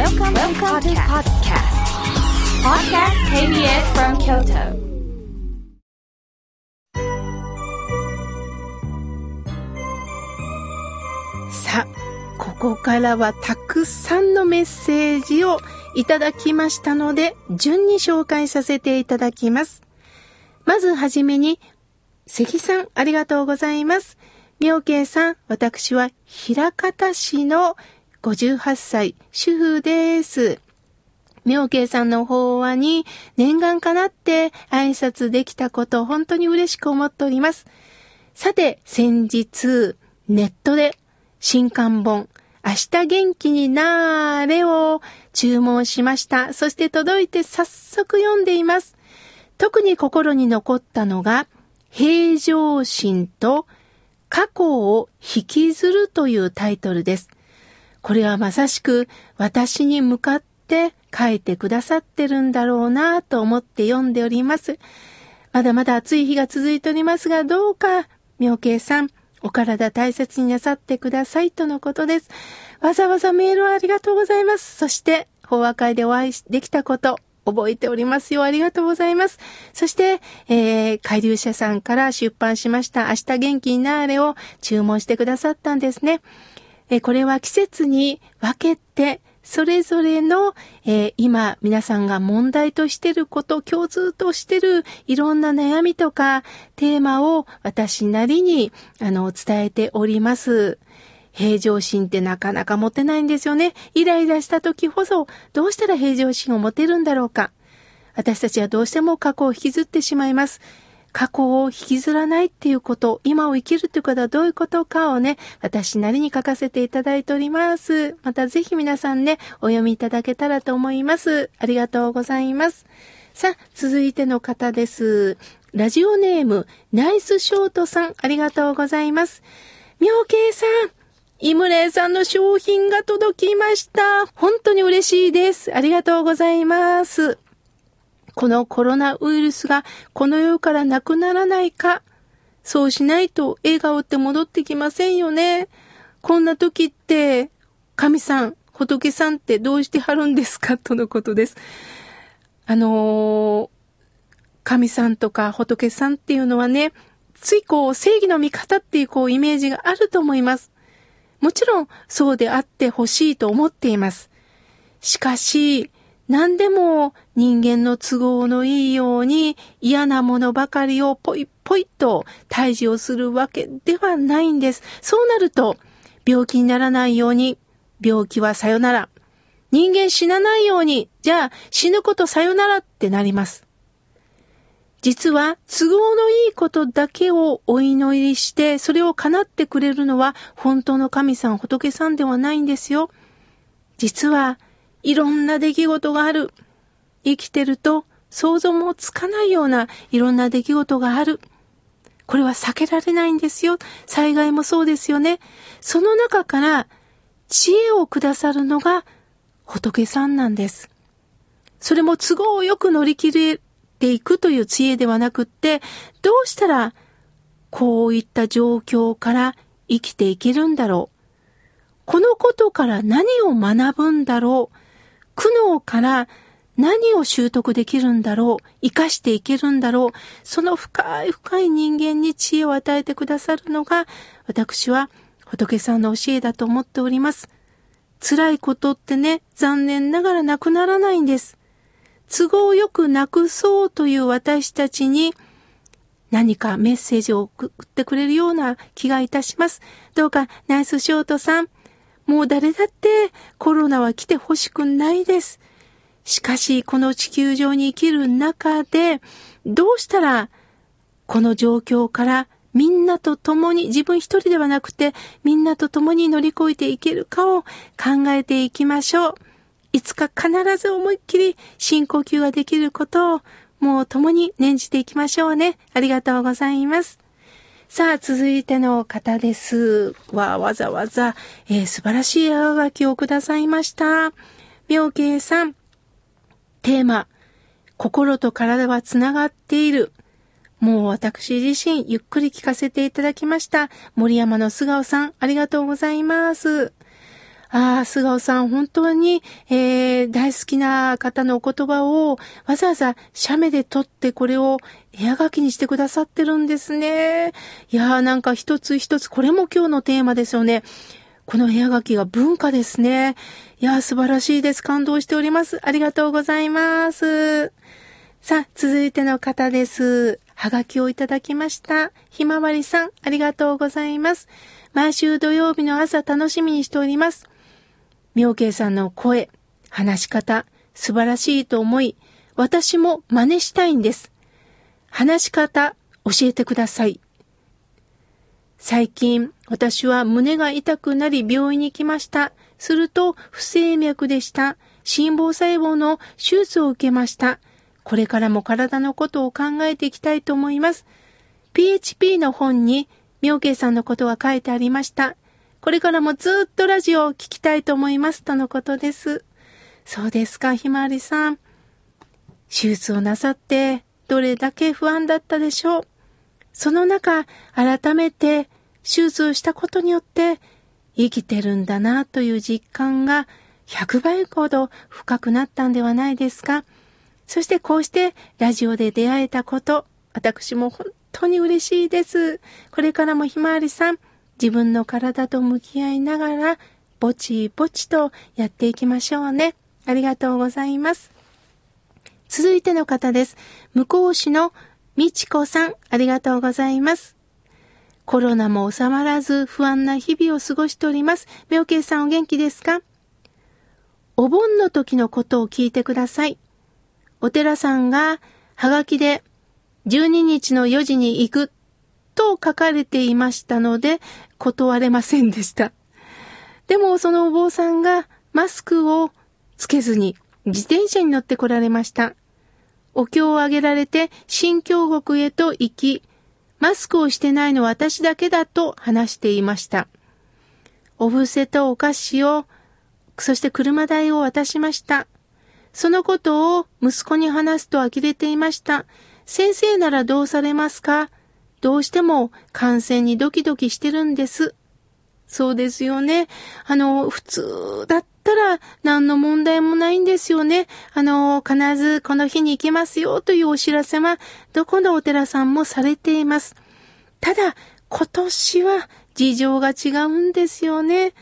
Welcome, Welcome to podcast. Podcast KBS from Kyoto. さあ、ここからはたくさんのメッセージをいただきましたので、順に紹介させていただきます。まずはじめに、関さん、ありがとうございます。妙慶さん、私は平方市の58歳、主婦です。妙慶さんの法話に念願かなって挨拶できたこと、本当に嬉しく思っております。さて、先日、ネットで新刊本、明日元気になーれを注文しました。そして届いて早速読んでいます。特に心に残ったのが、平常心と過去を引きずるというタイトルです。これはまさしく私に向かって書いてくださってるんだろうなと思って読んでおります。まだまだ暑い日が続いておりますが、どうか、妙慶さん、お体大切になさってくださいとのことです。わざわざメールをありがとうございます。そして、法話会でお会いできたこと、覚えておりますよ。ありがとうございます。そして、えー、海流社さんから出版しました明日元気になーれを注文してくださったんですね。え、これは季節に分けて、それぞれの、えー、今皆さんが問題としてること、共通としてるいろんな悩みとかテーマを私なりにあの伝えております。平常心ってなかなか持てないんですよね。イライラした時こそどうしたら平常心を持てるんだろうか。私たちはどうしても過去を引きずってしまいます。過去を引きずらないっていうこと、今を生きるっていうことはどういうことかをね、私なりに書かせていただいております。またぜひ皆さんね、お読みいただけたらと思います。ありがとうございます。さあ、続いての方です。ラジオネーム、ナイスショートさん、ありがとうございます。妙慶さん、イムレイさんの商品が届きました。本当に嬉しいです。ありがとうございます。このコロナウイルスがこの世からなくならないか。そうしないと笑顔って戻ってきませんよね。こんな時って、神さん、仏さんってどうしてはるんですか？とのことです。あのー、神さんとか仏さんっていうのはね、ついこう正義の味方っていうこうイメージがあると思います。もちろんそうであってほしいと思っています。しかし、何でも人間の都合のいいように嫌なものばかりをポイポイと退治をするわけではないんです。そうなると、病気にならないように、病気はさよなら。人間死なないように、じゃあ死ぬことさよならってなります。実は都合のいいことだけをお祈りして、それを叶ってくれるのは本当の神さん、仏さんではないんですよ。実はいろんな出来事がある。生きてると想像もつかないようないろんな出来事がある。これは避けられないんですよ。災害もそうですよね。その中から知恵をくださるのが仏さんなんです。それも都合よく乗り切れていくという知恵ではなくって、どうしたらこういった状況から生きていけるんだろう。このことから何を学ぶんだろう。苦悩から何を習得できるんだろう。生かしていけるんだろう。その深い深い人間に知恵を与えてくださるのが、私は仏さんの教えだと思っております。辛いことってね、残念ながらなくならないんです。都合よくなくそうという私たちに何かメッセージを送ってくれるような気がいたします。どうかナイスショートさん、もう誰だってコロナは来てほしくないです。しかし、この地球上に生きる中で、どうしたら、この状況からみんなと共に、自分一人ではなくて、みんなと共に乗り越えていけるかを考えていきましょう。いつか必ず思いっきり深呼吸ができることを、もう共に念じていきましょうね。ありがとうございます。さあ、続いての方です。わ、わざわざ、えー、素晴らしい絵はがきをくださいました。妙慶さん、テーマ、心と体はつながっている。もう私自身ゆっくり聞かせていただきました。森山の素顔さん、ありがとうございます。ああ、菅尾さん、本当に、えー、大好きな方のお言葉をわざわざ写メで撮ってこれを絵はがきにしてくださってるんですね。いやーなんか一つ一つ、これも今日のテーマですよね。この絵はがきが文化ですね。いやー素晴らしいです。感動しております。ありがとうございます。さあ、続いての方です。はがきをいただきました。ひまわりさん、ありがとうございます。毎週土曜日の朝楽しみにしております。妙慶さんの声、話し方、素晴らしいと思い、私も真似したいんです。話し方、教えてください。最近、私は胸が痛くなり病院に来ました。すると、不整脈でした。心房細胞の手術を受けました。これからも体のことを考えていきたいと思います。PHP の本に、妙慶さんのことが書いてありました。これからもずっとラジオを聴きたいと思います。とのことです。そうですか、ひまわりさん。手術をなさって、どれだけ不安だったでしょう？その中、改めて手術をしたことによって、生きてるんだなという実感が100倍ほど深くなったんではないですか？そしてこうしてラジオで出会えたこと、私も本当に嬉しいです。これからもひまわりさん、自分の体と向き合いながら、ぼちぼちとやっていきましょうね。ありがとうございます。続いての方です。向こう市のみちこさん、ありがとうございます。コロナも収まらず不安な日々を過ごしております。妙慶さんお元気ですか？お盆の時のことを聞いてください。お寺さんがはがきで12日の4時に行くと書かれていましたので、断れませんでした。でもそのお坊さんがマスクをつけずに自転車に乗って来られました。お経をあげられて新京国へと行き、マスクをしてないのは私だけだと話していました。お布施とお菓子を、そして車代を渡しました。そのことを息子に話すと呆れていました。先生ならどうされますか？どうしても感染にドキドキしてるんです。そうですよね。あの、普通だったら何の問題もないんですよね。あの、必ずこの日に行きますよというお知らせは、どこのお寺さんもされています。ただ、今年は事情が違うんですよね。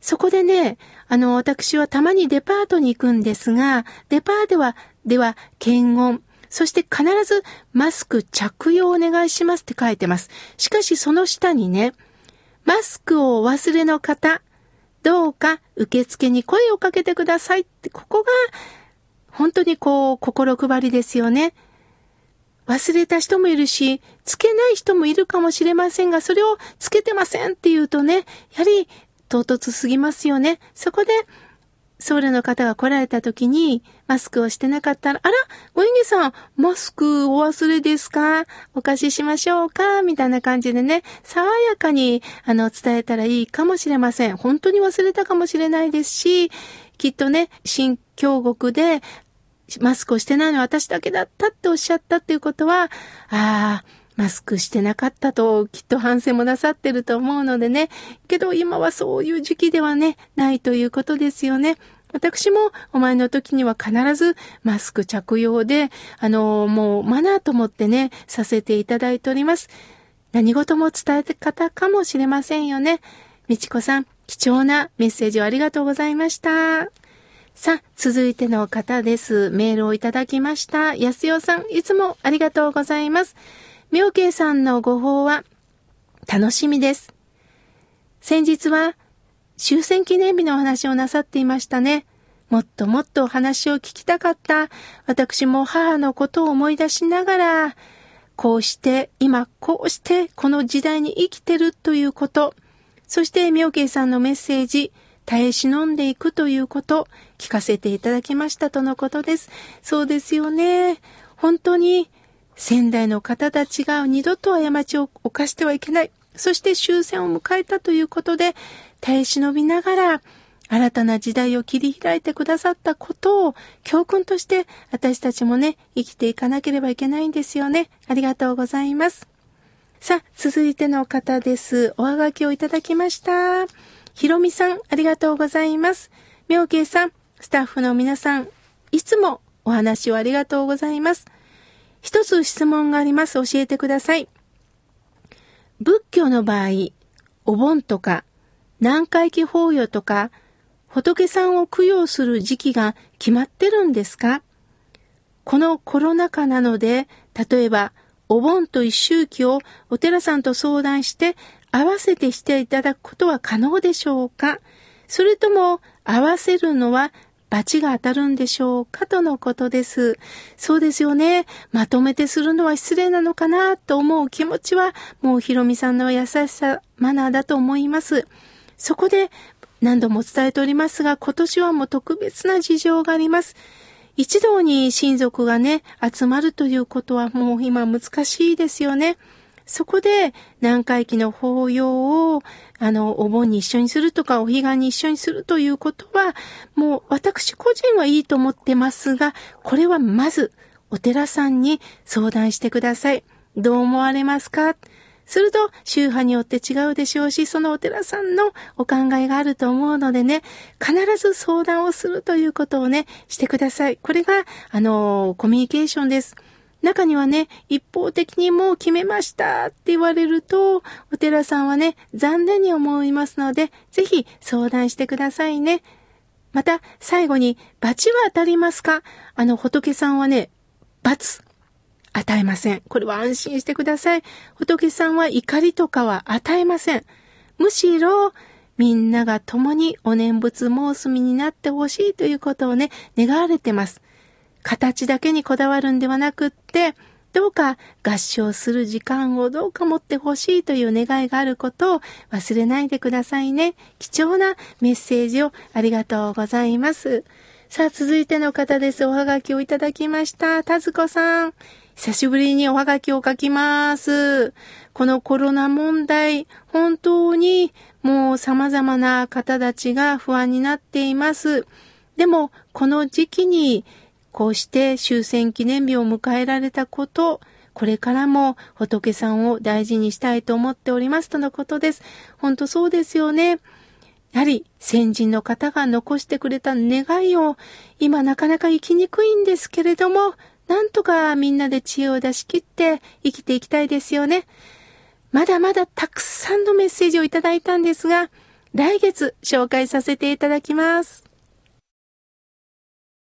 そこでね、あの、私はたまにデパートに行くんですが、デパートでは、では、検温、そして必ずマスク着用お願いしますって書いてます。しかしその下にね、マスクをお忘れの方、どうか受付に声をかけてくださいって、ここが本当にこう心配りですよね。忘れた人もいるし、つけない人もいるかもしれませんが、それをつけてませんって言うとね、やはり唐突すぎますよね。そこで僧侶の方が来られた時に、マスクをしてなかったら、あら、ごゆげさん、マスクお忘れですか？お貸ししましょうか？みたいな感じでね、爽やかに、あの、伝えたらいいかもしれません。本当に忘れたかもしれないですし、きっとね、新京国で、マスクをしてないのは私だけだったっておっしゃったっていうことは、ああ、マスクしてなかったときっと反省もなさってると思うのでね。けど今はそういう時期ではね、ないということですよね。私もお前の時には必ずマスク着用で、あの、もうマナーと思ってね、させていただいております。何事も伝え方かもしれませんよね。みちこさん、貴重なメッセージをありがとうございました。さあ、続いての方です。メールをいただきました。安代さん、いつもありがとうございます。妙慶さんのご報は楽しみです。先日は終戦記念日のお話をなさっていましたね。もっともっとお話を聞きたかった。私も母のことを思い出しながら、こうして、今こうしてこの時代に生きてるということ、そして妙慶さんのメッセージ、耐え忍んでいくということ、聞かせていただきましたとのことです。そうですよね。本当に仙台の方たちが二度と過ちを犯してはいけない。そして終戦を迎えたということで、耐え忍びながら、新たな時代を切り開いてくださったことを教訓として私たちもね、生きていかなければいけないんですよね。ありがとうございます。さあ、続いての方です。おはがきをいただきました。ひろみさん、ありがとうございます。みょうけいさん、スタッフの皆さん、いつもお話をありがとうございます。一つ質問があります。教えてください。仏教の場合、お盆とか、南海期法要とか、仏さんを供養する時期が決まってるんですか？このコロナ禍なので、例えば、お盆と一周期をお寺さんと相談して合わせてしていただくことは可能でしょうか？それとも合わせるのは罰が当たるんでしょうかとのことです。そうですよね。まとめてするのは失礼なのかなと思う気持ちは、もうひろみさんの優しさ、マナーだと思います。そこで何度も伝えておりますが、今年はもう特別な事情があります。一堂に親族がね、集まるということはもう今難しいですよね。そこで南海期の法要を、あの、お盆に一緒にするとか、お彼岸に一緒にするということは、もう私個人はいいと思ってますが、これはまずお寺さんに相談してください。どう思われますか？すると、宗派によって違うでしょうし、そのお寺さんのお考えがあると思うのでね、必ず相談をするということをね、してください。これが、あの、コミュニケーションです。中にはね、一方的にもう決めましたって言われると、お寺さんはね、残念に思いますので、ぜひ相談してくださいね。また、最後に、罰は当たりますか？あの、仏さんはね、罰。与えません。これは安心してください。仏さんは怒りとかは与えません。むしろ、みんなが共にお念仏申すみになってほしいということをね、願われてます。形だけにこだわるんではなくって、どうか合唱する時間をどうか持ってほしいという願いがあることを忘れないでくださいね。貴重なメッセージをありがとうございます。さあ、続いての方です。おはがきをいただきました。たずこさん。久しぶりにおはがきを書きます。このコロナ問題、本当にもう様々な方たちが不安になっています。でも、この時期に、こうして終戦記念日を迎えられたこと、これからも仏さんを大事にしたいと思っておりますとのことです。本当そうですよね。やはり先人の方が残してくれた願いを今なかなか生きにくいんですけれども、なんとかみんなで知恵を出し切って生きていきたいですよね。まだまだたくさんのメッセージをいただいたんですが、来月紹介させていただきます。